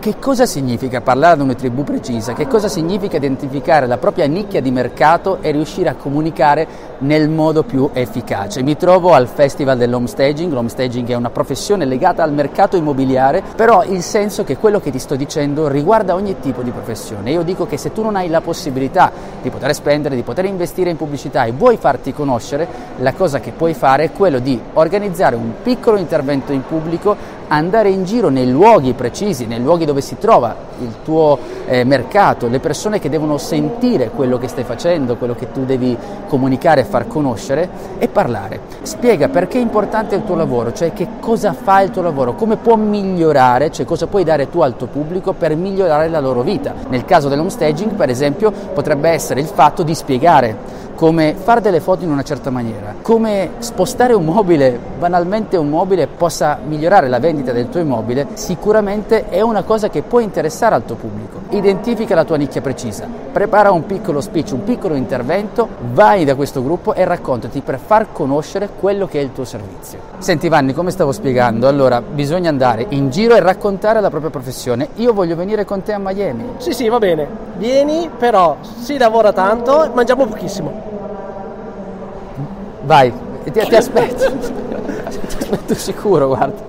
Che cosa significa parlare ad una tribù precisa? Che cosa significa identificare la propria nicchia di mercato e riuscire a comunicare nel modo più efficace? Mi trovo al Festival dell'Homestaging, l'homestaging è una professione legata al mercato immobiliare, però il senso che quello che ti sto dicendo riguarda ogni tipo di professione. Io dico che se tu non hai la possibilità di poter spendere, di poter investire in pubblicità e vuoi farti conoscere, la cosa che puoi fare è quello di organizzare un piccolo intervento in pubblico andare in giro nei luoghi precisi, nei luoghi dove si trova il tuo eh, mercato, le persone che devono sentire quello che stai facendo, quello che tu devi comunicare far conoscere e parlare. Spiega perché è importante il tuo lavoro, cioè che cosa fa il tuo lavoro, come può migliorare, cioè cosa puoi dare tu al tuo pubblico per migliorare la loro vita. Nel caso dell'homestaging, per esempio, potrebbe essere il fatto di spiegare come fare delle foto in una certa maniera, come spostare un mobile, banalmente un mobile possa migliorare la vendita del tuo immobile, sicuramente è una cosa che può interessare al tuo pubblico. Identifica la tua nicchia precisa, prepara un piccolo speech, un piccolo intervento, vai da questo gruppo e raccontati per far conoscere quello che è il tuo servizio. Senti Vanni, come stavo spiegando, allora bisogna andare in giro e raccontare la propria professione. Io voglio venire con te a Miami. Sì, sì, va bene. Vieni, però si lavora tanto, mangiamo pochissimo. Vai, ti, ti aspetto. ti aspetto sicuro, guarda.